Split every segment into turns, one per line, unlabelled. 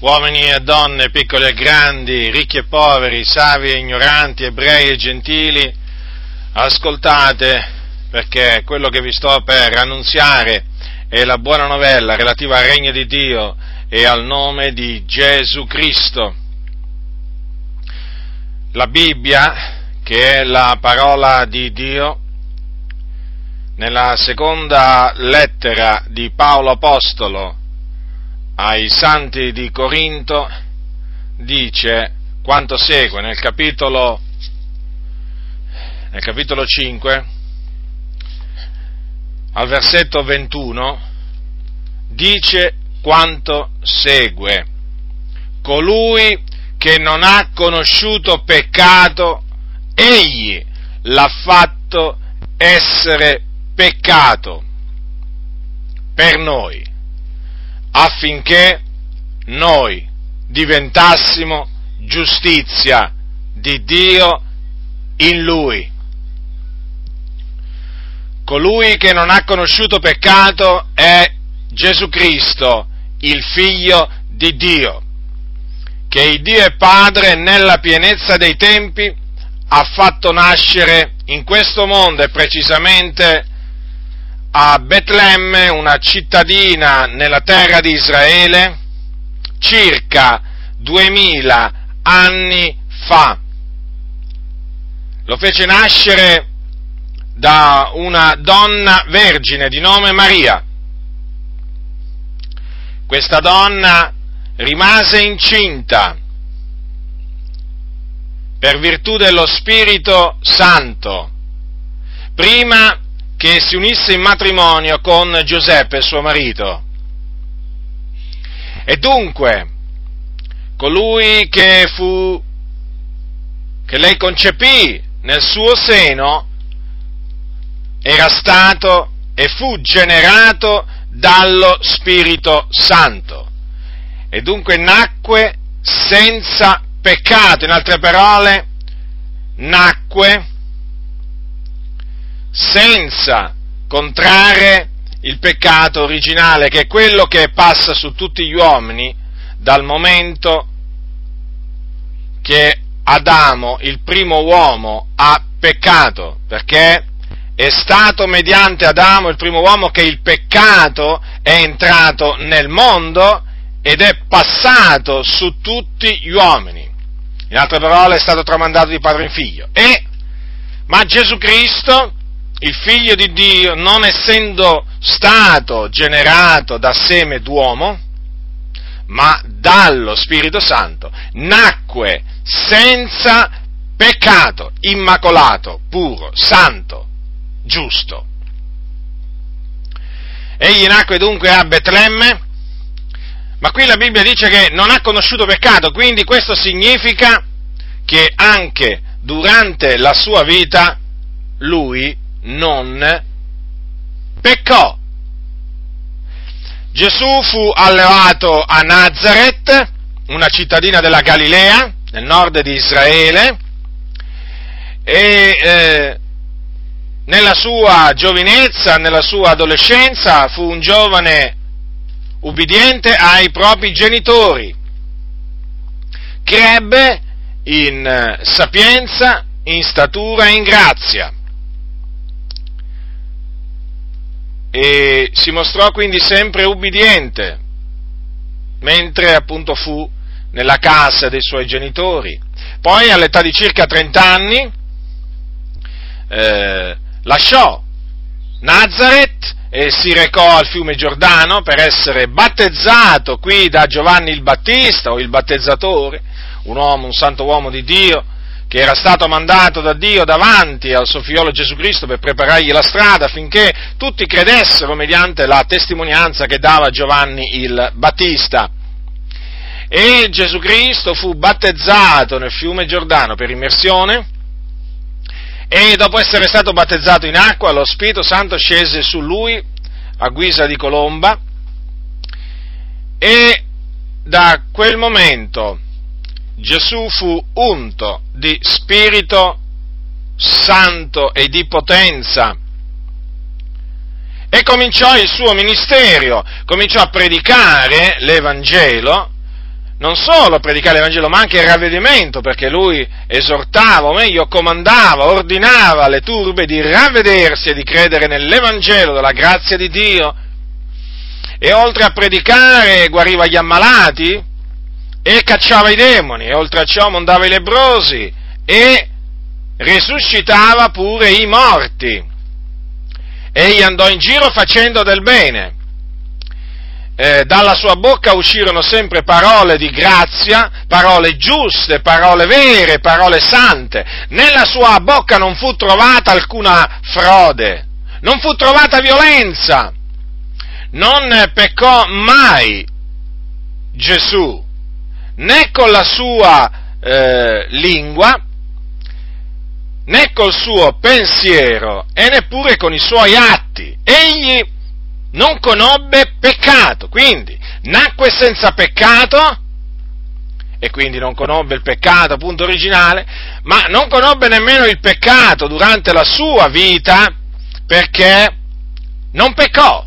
uomini e donne, piccoli e grandi, ricchi e poveri, savi e ignoranti, ebrei e gentili, ascoltate perché quello che vi sto per annunziare è la buona novella relativa al regno di Dio e al nome di Gesù Cristo. La Bibbia, che è la parola di Dio, nella seconda lettera di Paolo Apostolo ai santi di Corinto dice quanto segue nel capitolo, nel capitolo 5 al versetto 21 dice quanto segue. Colui che non ha conosciuto peccato egli l'ha fatto essere peccato per noi, affinché noi diventassimo giustizia di Dio in Lui. Colui che non ha conosciuto peccato è Gesù Cristo, il Figlio di Dio, che il Dio e Padre nella pienezza dei tempi ha fatto nascere in questo mondo e precisamente a Betlemme, una cittadina nella terra di Israele, circa duemila anni fa. Lo fece nascere da una donna vergine di nome Maria. Questa donna rimase incinta per virtù dello Spirito Santo, prima che si unisse in matrimonio con Giuseppe, suo marito. E dunque, colui che fu, che lei concepì nel suo seno, era stato e fu generato dallo Spirito Santo. E dunque nacque senza peccato, in altre parole, nacque senza contrarre il peccato originale, che è quello che passa su tutti gli uomini dal momento che Adamo, il primo uomo, ha peccato, perché è stato mediante Adamo, il primo uomo, che il peccato è entrato nel mondo ed è passato su tutti gli uomini. In altre parole, è stato tramandato di padre in figlio. E, ma Gesù Cristo, il figlio di Dio, non essendo stato generato da seme d'uomo, ma dallo Spirito Santo, nacque senza peccato, immacolato, puro, santo, giusto. Egli nacque dunque a Betlemme, ma qui la Bibbia dice che non ha conosciuto peccato, quindi questo significa che anche durante la sua vita lui non peccò. Gesù fu allevato a Nazareth, una cittadina della Galilea, nel nord di Israele, e eh, nella sua giovinezza, nella sua adolescenza, fu un giovane ubbidiente ai propri genitori. Crebbe in eh, sapienza, in statura e in grazia. E si mostrò quindi sempre ubbidiente, mentre appunto fu nella casa dei suoi genitori. Poi all'età di circa 30 anni eh, lasciò Nazareth e si recò al fiume Giordano per essere battezzato qui da Giovanni il Battista o il battezzatore, un uomo, un santo uomo di Dio, che era stato mandato da Dio davanti al suo figliolo Gesù Cristo per preparargli la strada affinché tutti credessero mediante la testimonianza che dava Giovanni il Battista. E Gesù Cristo fu battezzato nel fiume Giordano per immersione e dopo essere stato battezzato in acqua lo Spirito Santo scese su lui a guisa di colomba e da quel momento Gesù fu unto di Spirito Santo e di potenza e cominciò il suo ministero, cominciò a predicare l'Evangelo non solo a predicare l'Evangelo, ma anche il ravvedimento, perché lui esortava, o meglio comandava, ordinava alle turbe di ravvedersi e di credere nell'Evangelo della grazia di Dio. E oltre a predicare guariva gli ammalati e cacciava i demoni, e oltre a ciò mondava i lebrosi e risuscitava pure i morti. Egli andò in giro facendo del bene eh, dalla sua bocca uscirono sempre parole di grazia, parole giuste, parole vere, parole sante. Nella sua bocca non fu trovata alcuna frode, non fu trovata violenza, non peccò mai Gesù, né con la sua eh, lingua, né col suo pensiero e neppure con i suoi atti. Egli non conobbe peccato, quindi nacque senza peccato e quindi non conobbe il peccato appunto originale, ma non conobbe nemmeno il peccato durante la sua vita perché non peccò.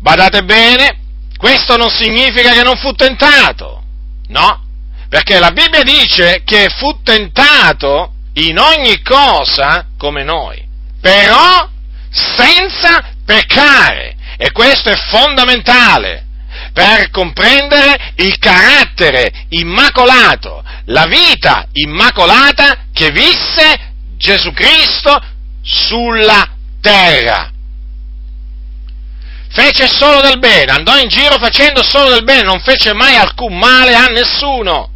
Badate bene, questo non significa che non fu tentato, no? Perché la Bibbia dice che fu tentato in ogni cosa come noi, però senza peccare. E questo è fondamentale per comprendere il carattere immacolato, la vita immacolata che visse Gesù Cristo sulla terra. Fece solo del bene, andò in giro facendo solo del bene, non fece mai alcun male a nessuno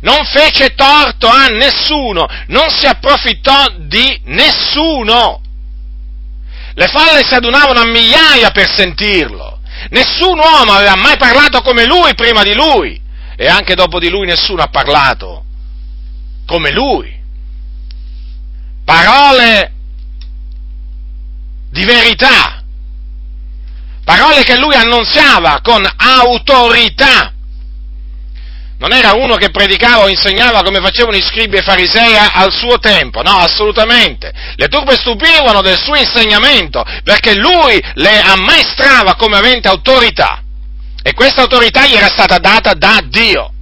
non fece torto a nessuno, non si approfittò di nessuno. Le folle si adunavano a migliaia per sentirlo. Nessun uomo aveva mai parlato come lui prima di lui e anche dopo di lui nessuno ha parlato come lui. Parole di verità, parole che lui annunziava con autorità non era uno che predicava o insegnava come facevano i scribi e farisei al suo tempo, no, assolutamente. Le turbe stupivano del suo insegnamento perché lui le ammaestrava come avente autorità e questa autorità gli era stata data da Dio.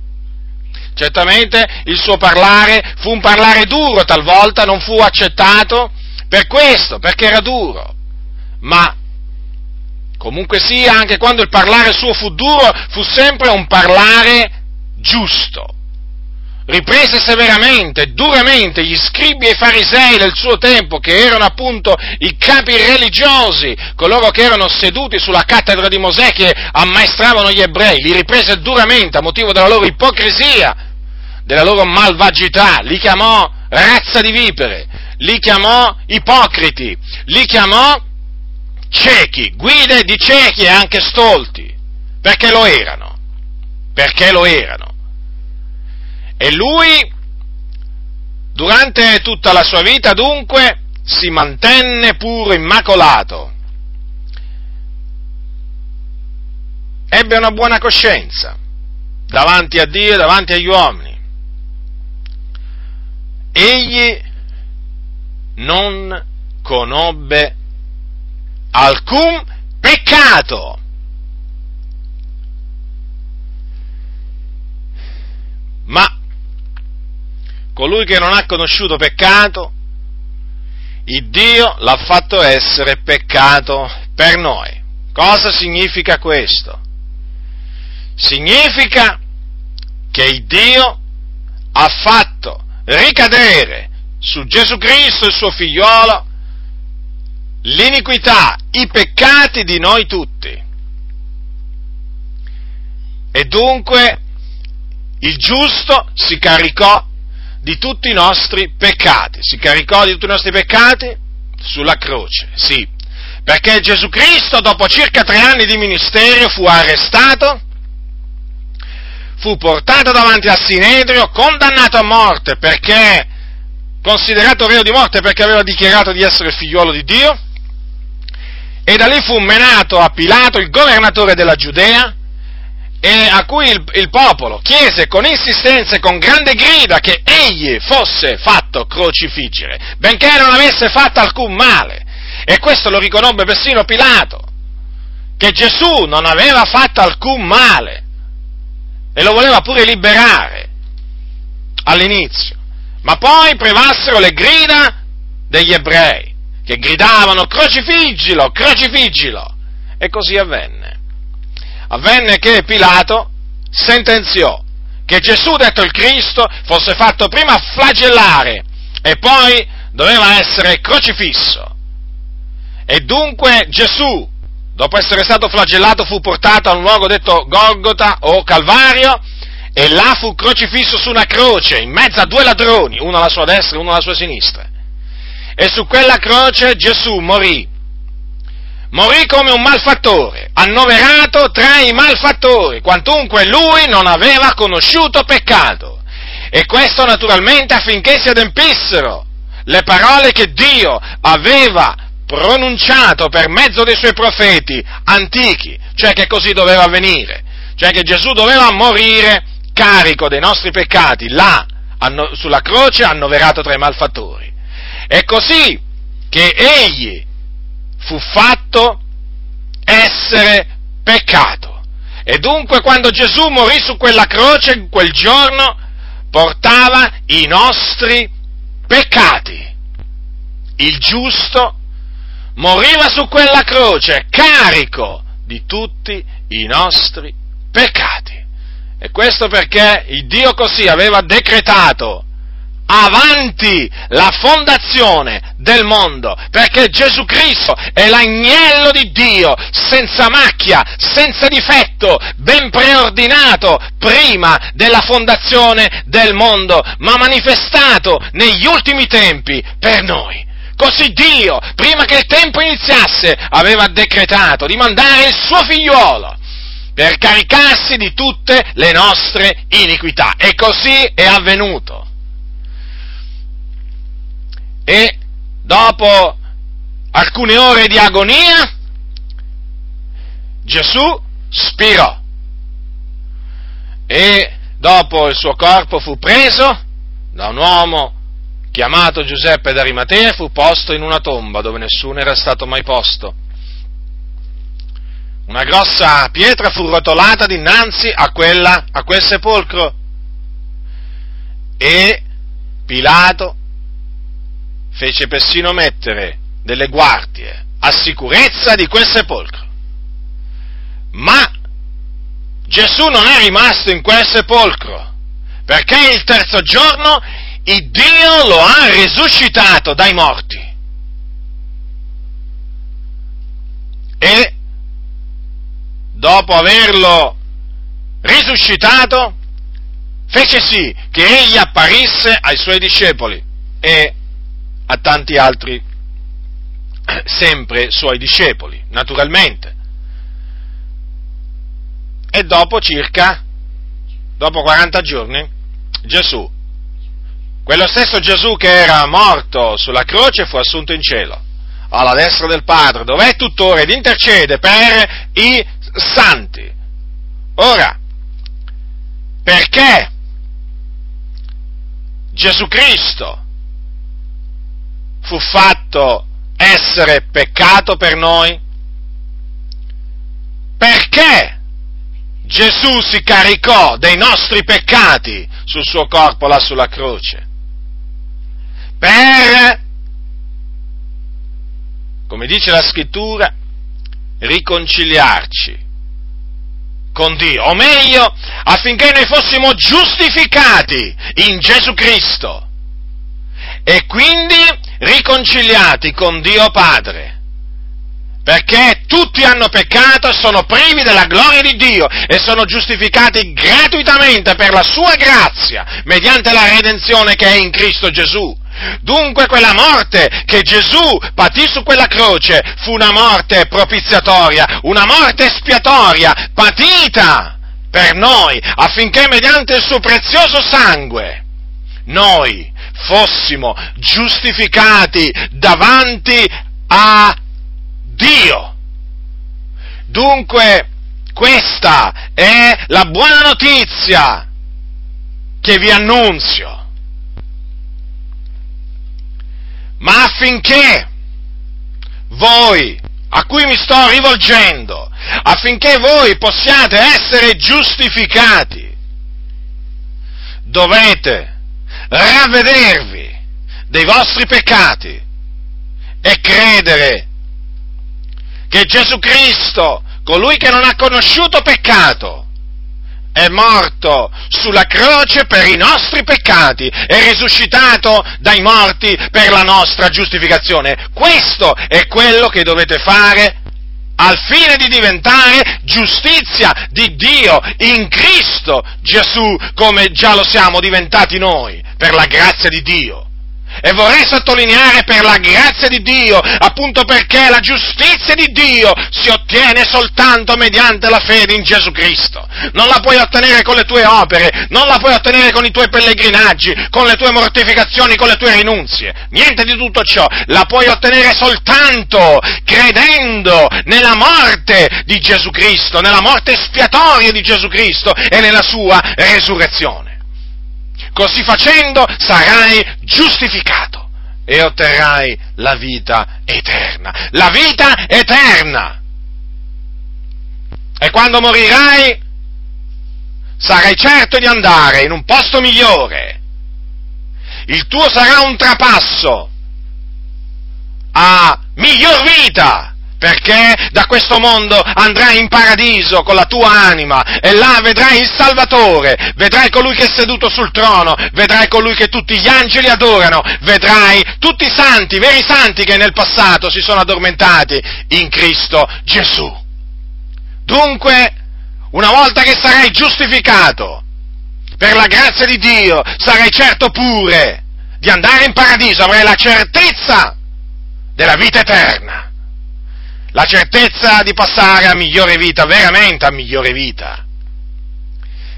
Certamente il suo parlare fu un parlare duro, talvolta non fu accettato per questo, perché era duro, ma comunque sia, anche quando il parlare suo fu duro, fu sempre un parlare giusto. Riprese severamente, duramente gli scribi e i farisei del suo tempo, che erano appunto i capi religiosi, coloro che erano seduti sulla cattedra di Mosè che ammaestravano gli ebrei, li riprese duramente a motivo della loro ipocrisia, della loro malvagità, li chiamò razza di vipere, li chiamò ipocriti, li chiamò ciechi, guide di ciechi e anche stolti, perché lo erano, perché lo erano. E lui, durante tutta la sua vita, dunque, si mantenne puro, immacolato. Ebbe una buona coscienza davanti a Dio e davanti agli uomini. Egli non conobbe alcun peccato. Ma colui che non ha conosciuto peccato, il Dio l'ha fatto essere peccato per noi. Cosa significa questo? Significa che il Dio ha fatto ricadere su Gesù Cristo, il suo figliolo, l'iniquità, i peccati di noi tutti. E dunque il giusto si caricò di tutti i nostri peccati. Si caricò di tutti i nostri peccati sulla croce, sì. Perché Gesù Cristo, dopo circa tre anni di ministero, fu arrestato, fu portato davanti al Sinedrio, condannato a morte perché, considerato reo di morte perché aveva dichiarato di essere figliuolo di Dio, e da lì fu menato a Pilato, il governatore della Giudea, a cui il, il, popolo chiese con insistenza e con grande grida che egli fosse fatto crocifiggere, benché non avesse fatto alcun male. E questo lo riconobbe persino Pilato, che Gesù non aveva fatto alcun male. e lo voleva pure liberare all'inizio, ma poi prevalsero le grida degli ebrei che gridavano crocifiggilo, crocifiggilo e così avvenne. Avvenne che Pilato sentenziò che Gesù, detto il Cristo, fosse fatto prima flagellare e poi doveva essere crocifisso. E dunque Gesù, dopo essere stato flagellato, fu portato a un luogo detto Golgota o Calvario e là fu crocifisso su una croce in mezzo a due ladroni, uno alla sua destra e uno alla sua sinistra. E su quella croce Gesù morì morì come un malfattore, annoverato tra i malfattori, quantunque lui non aveva conosciuto peccato. E questo naturalmente affinché si adempissero le parole che Dio aveva pronunciato per mezzo dei suoi profeti antichi, cioè che così doveva avvenire, cioè che Gesù doveva morire carico dei nostri peccati là sulla croce annoverato tra i malfattori. È così che egli fu fatto essere peccato. E dunque quando Gesù morì su quella croce, quel giorno, portava i nostri peccati. Il giusto moriva su quella croce carico di tutti i nostri peccati. E questo perché il Dio così aveva decretato avanti la fondazione del mondo, perché Gesù Cristo è l'agnello di Dio, senza macchia, senza difetto, ben preordinato prima della fondazione del mondo, ma manifestato negli ultimi tempi per noi. Così Dio, prima che il tempo iniziasse, aveva decretato di mandare il suo figliuolo per caricarsi di tutte le nostre iniquità. E così è avvenuto e dopo alcune ore di agonia Gesù spirò e dopo il suo corpo fu preso da un uomo chiamato Giuseppe d'Arimatea e fu posto in una tomba dove nessuno era stato mai posto. Una grossa pietra fu rotolata dinanzi a, quella, a quel sepolcro e Pilato fece persino mettere delle guardie a sicurezza di quel sepolcro. Ma Gesù non è rimasto in quel sepolcro, perché il terzo giorno il Dio lo ha risuscitato dai morti. E dopo averlo risuscitato, fece sì che egli apparisse ai suoi discepoli e a tanti altri, sempre suoi discepoli, naturalmente. E dopo circa, dopo 40 giorni, Gesù, quello stesso Gesù che era morto sulla croce, fu assunto in cielo, alla destra del Padre, dove è tuttora ed intercede per i santi. Ora, perché Gesù Cristo fu fatto essere peccato per noi? Perché Gesù si caricò dei nostri peccati sul suo corpo là sulla croce? Per, come dice la scrittura, riconciliarci con Dio, o meglio, affinché noi fossimo giustificati in Gesù Cristo e quindi riconciliati con Dio Padre. Perché tutti hanno peccato e sono privi della gloria di Dio e sono giustificati gratuitamente per la sua grazia, mediante la redenzione che è in Cristo Gesù. Dunque quella morte che Gesù patì su quella croce fu una morte propiziatoria, una morte espiatoria, patita per noi, affinché mediante il suo prezioso sangue noi fossimo giustificati davanti a Dio. Dunque, questa è la buona notizia che vi annunzio. Ma affinché voi, a cui mi sto rivolgendo, affinché voi possiate essere giustificati, dovete ravvedervi dei vostri peccati e credere che Gesù Cristo, colui che non ha conosciuto peccato, è morto sulla croce per i nostri peccati, è risuscitato dai morti per la nostra giustificazione. Questo è quello che dovete fare al fine di diventare giustizia di Dio in Cristo Gesù, come già lo siamo diventati noi, per la grazia di Dio. E vorrei sottolineare per la grazia di Dio, appunto perché la giustizia di Dio si ottiene soltanto mediante la fede in Gesù Cristo. Non la puoi ottenere con le tue opere, non la puoi ottenere con i tuoi pellegrinaggi, con le tue mortificazioni, con le tue rinunzie. Niente di tutto ciò. La puoi ottenere soltanto credendo nella morte di Gesù Cristo, nella morte espiatoria di Gesù Cristo e nella sua resurrezione. Così facendo sarai giustificato e otterrai la vita eterna. La vita eterna! E quando morirai sarai certo di andare in un posto migliore. Il tuo sarà un trapasso a miglior vita perché da questo mondo andrai in paradiso con la tua anima e là vedrai il Salvatore, vedrai colui che è seduto sul trono, vedrai colui che tutti gli angeli adorano, vedrai tutti i santi, veri santi che nel passato si sono addormentati in Cristo Gesù. Dunque, una volta che sarai giustificato per la grazia di Dio, sarai certo pure di andare in paradiso, avrai la certezza della vita eterna la certezza di passare a migliore vita, veramente a migliore vita.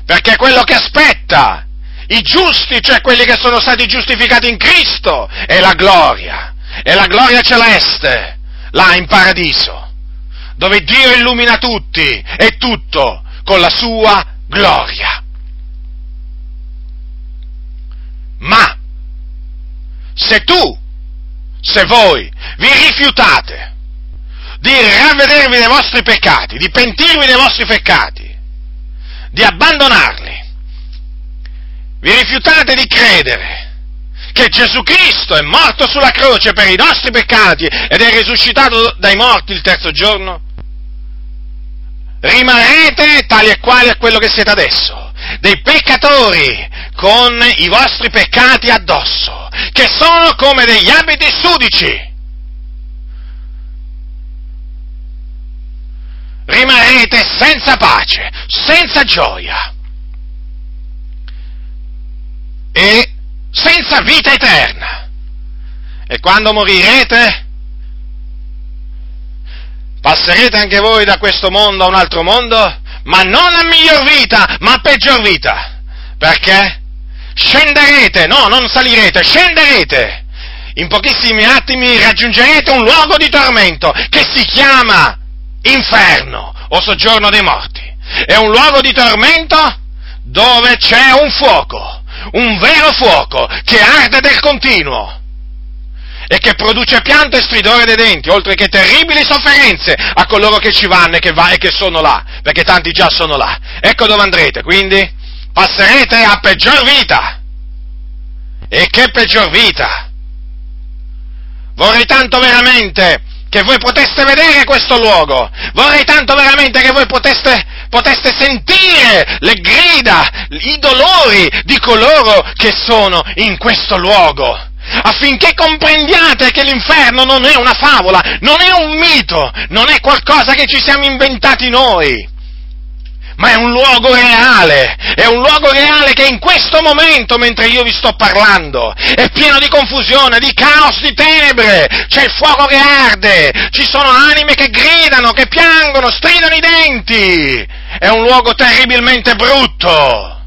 Perché quello che aspetta i giusti, cioè quelli che sono stati giustificati in Cristo, è la gloria, è la gloria celeste, là in paradiso, dove Dio illumina tutti e tutto con la sua gloria. Ma se tu, se voi vi rifiutate di ravvedervi dei vostri peccati, di pentirvi dei vostri peccati, di abbandonarli. Vi rifiutate di credere che Gesù Cristo è morto sulla croce per i nostri peccati ed è risuscitato dai morti il terzo giorno? Rimarrete tali e quali a quello che siete adesso, dei peccatori con i vostri peccati addosso, che sono come degli abiti sudici rimarrete senza pace, senza gioia e senza vita eterna. E quando morirete, passerete anche voi da questo mondo a un altro mondo, ma non a miglior vita, ma a peggior vita. Perché? Scenderete, no, non salirete, scenderete. In pochissimi attimi raggiungerete un luogo di tormento che si chiama inferno o soggiorno dei morti. È un luogo di tormento dove c'è un fuoco, un vero fuoco che arde del continuo e che produce pianto e stridore dei denti, oltre che terribili sofferenze a coloro che ci vanno e che, va, e che sono là, perché tanti già sono là. Ecco dove andrete, quindi passerete a peggior vita. E che peggior vita! Vorrei tanto veramente che voi poteste vedere questo luogo. Vorrei tanto veramente che voi poteste, poteste sentire le grida, i dolori di coloro che sono in questo luogo affinché comprendiate che l'inferno non è una favola, non è un mito, non è qualcosa che ci siamo inventati noi ma è un luogo reale, è un luogo reale che in questo momento, mentre io vi sto parlando, è pieno di confusione, di caos, di tenebre, c'è il fuoco che arde, ci sono anime che gridano, che piangono, stridano i denti, è un luogo terribilmente brutto.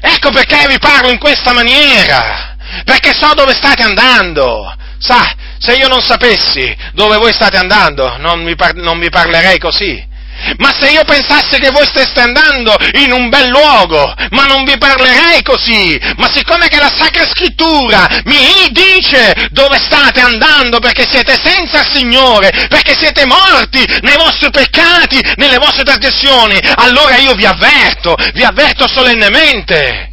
Ecco perché vi parlo in questa maniera, perché so dove state andando. Sa, se io non sapessi dove voi state andando, non vi, par- non vi parlerei così. Ma se io pensassi che voi steste andando in un bel luogo, ma non vi parlerei così, ma siccome che la Sacra Scrittura mi dice dove state andando perché siete senza il Signore, perché siete morti nei vostri peccati, nelle vostre trasgressioni, allora io vi avverto, vi avverto solennemente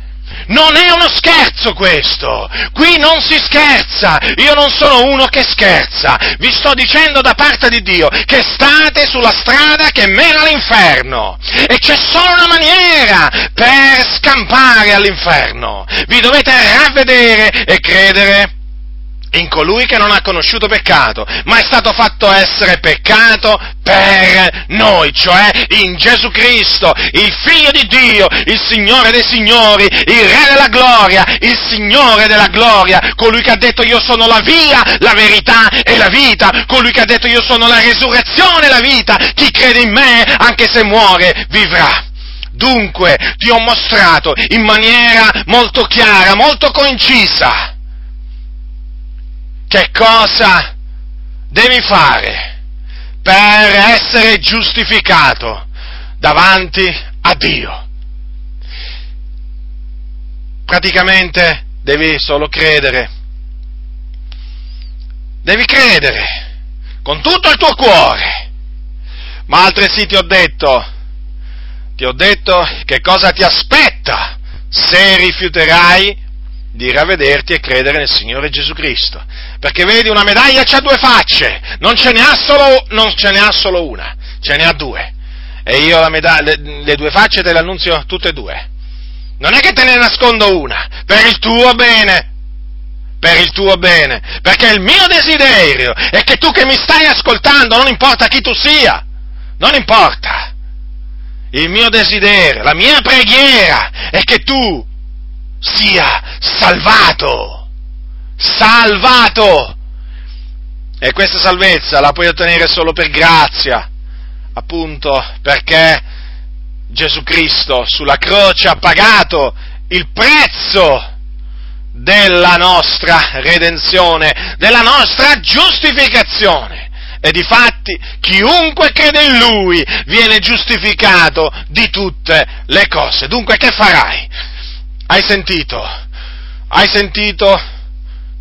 Non è uno scherzo questo, qui non si scherza, io non sono uno che scherza, vi sto dicendo da parte di Dio che state sulla strada che mena all'inferno. E c'è solo una maniera per scampare all'inferno, vi dovete ravvedere e credere in colui che non ha conosciuto peccato, ma è stato fatto essere peccato per noi, cioè in Gesù Cristo, il Figlio di Dio, il Signore dei Signori, il Re della Gloria, il Signore della Gloria, colui che ha detto io sono la via, la verità e la vita, colui che ha detto io sono la resurrezione e la vita, chi crede in me, anche se muore, vivrà. Dunque ti ho mostrato in maniera molto chiara, molto concisa, che cosa devi fare per essere giustificato davanti a Dio. Praticamente devi solo credere. Devi credere con tutto il tuo cuore. Ma altresì ti ho detto, ti ho detto che cosa ti aspetta se rifiuterai di ravvederti e credere nel Signore Gesù Cristo. Perché vedi, una medaglia ha due facce, non ce solo, ce ne ha solo una, ce ne ha due. E io medaglia, le, le due facce te le annunzio tutte e due. Non è che te ne nascondo una, per il tuo bene, per il tuo bene, perché il mio desiderio è che tu che mi stai ascoltando, non importa chi tu sia, non importa, il mio desiderio, la mia preghiera è che tu sia salvato, salvato. E questa salvezza la puoi ottenere solo per grazia, appunto perché Gesù Cristo sulla croce ha pagato il prezzo della nostra redenzione, della nostra giustificazione. E di fatti chiunque crede in Lui viene giustificato di tutte le cose. Dunque che farai? Hai sentito? Hai sentito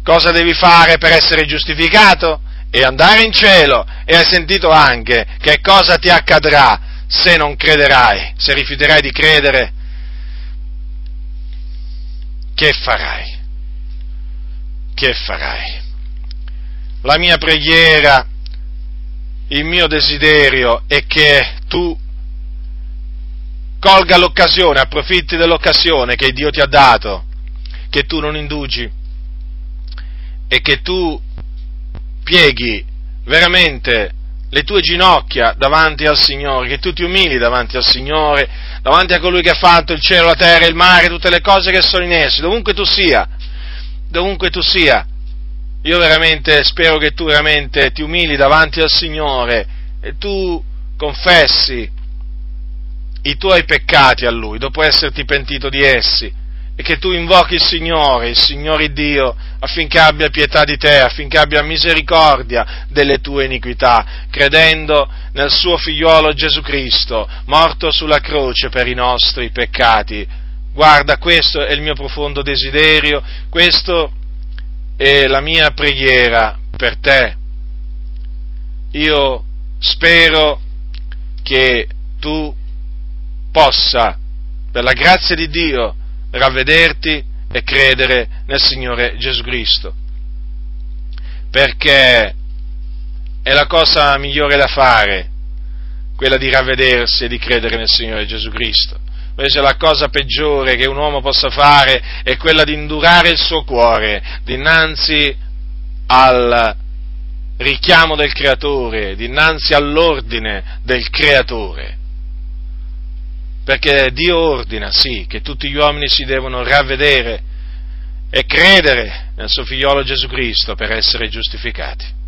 cosa devi fare per essere giustificato? E andare in cielo. E hai sentito anche che cosa ti accadrà se non crederai, se rifiuterai di credere? Che farai? Che farai? La mia preghiera, il mio desiderio è che tu colga l'occasione, approfitti dell'occasione che Dio ti ha dato, che tu non indugi e che tu pieghi veramente le tue ginocchia davanti al Signore, che tu ti umili davanti al Signore, davanti a colui che ha fatto il cielo, la terra, il mare, tutte le cose che sono in essi, dovunque tu sia, dovunque tu sia. Io veramente spero che tu veramente ti umili davanti al Signore e tu confessi i tuoi peccati a Lui, dopo esserti pentito di essi, e che tu invochi il Signore, il Signore Dio, affinché abbia pietà di te, affinché abbia misericordia delle tue iniquità, credendo nel suo figliuolo Gesù Cristo, morto sulla croce per i nostri peccati. Guarda, questo è il mio profondo desiderio, questo è la mia preghiera per te. Io spero che tu possa, per la grazia di Dio, ravvederti e credere nel Signore Gesù Cristo. Perché è la cosa migliore da fare, quella di ravvedersi e di credere nel Signore Gesù Cristo. Invece la cosa peggiore che un uomo possa fare è quella di indurare il suo cuore dinanzi al richiamo del Creatore, dinanzi all'ordine del Creatore perché Dio ordina, sì, che tutti gli uomini si devono ravvedere e credere nel suo figliolo Gesù Cristo per essere giustificati.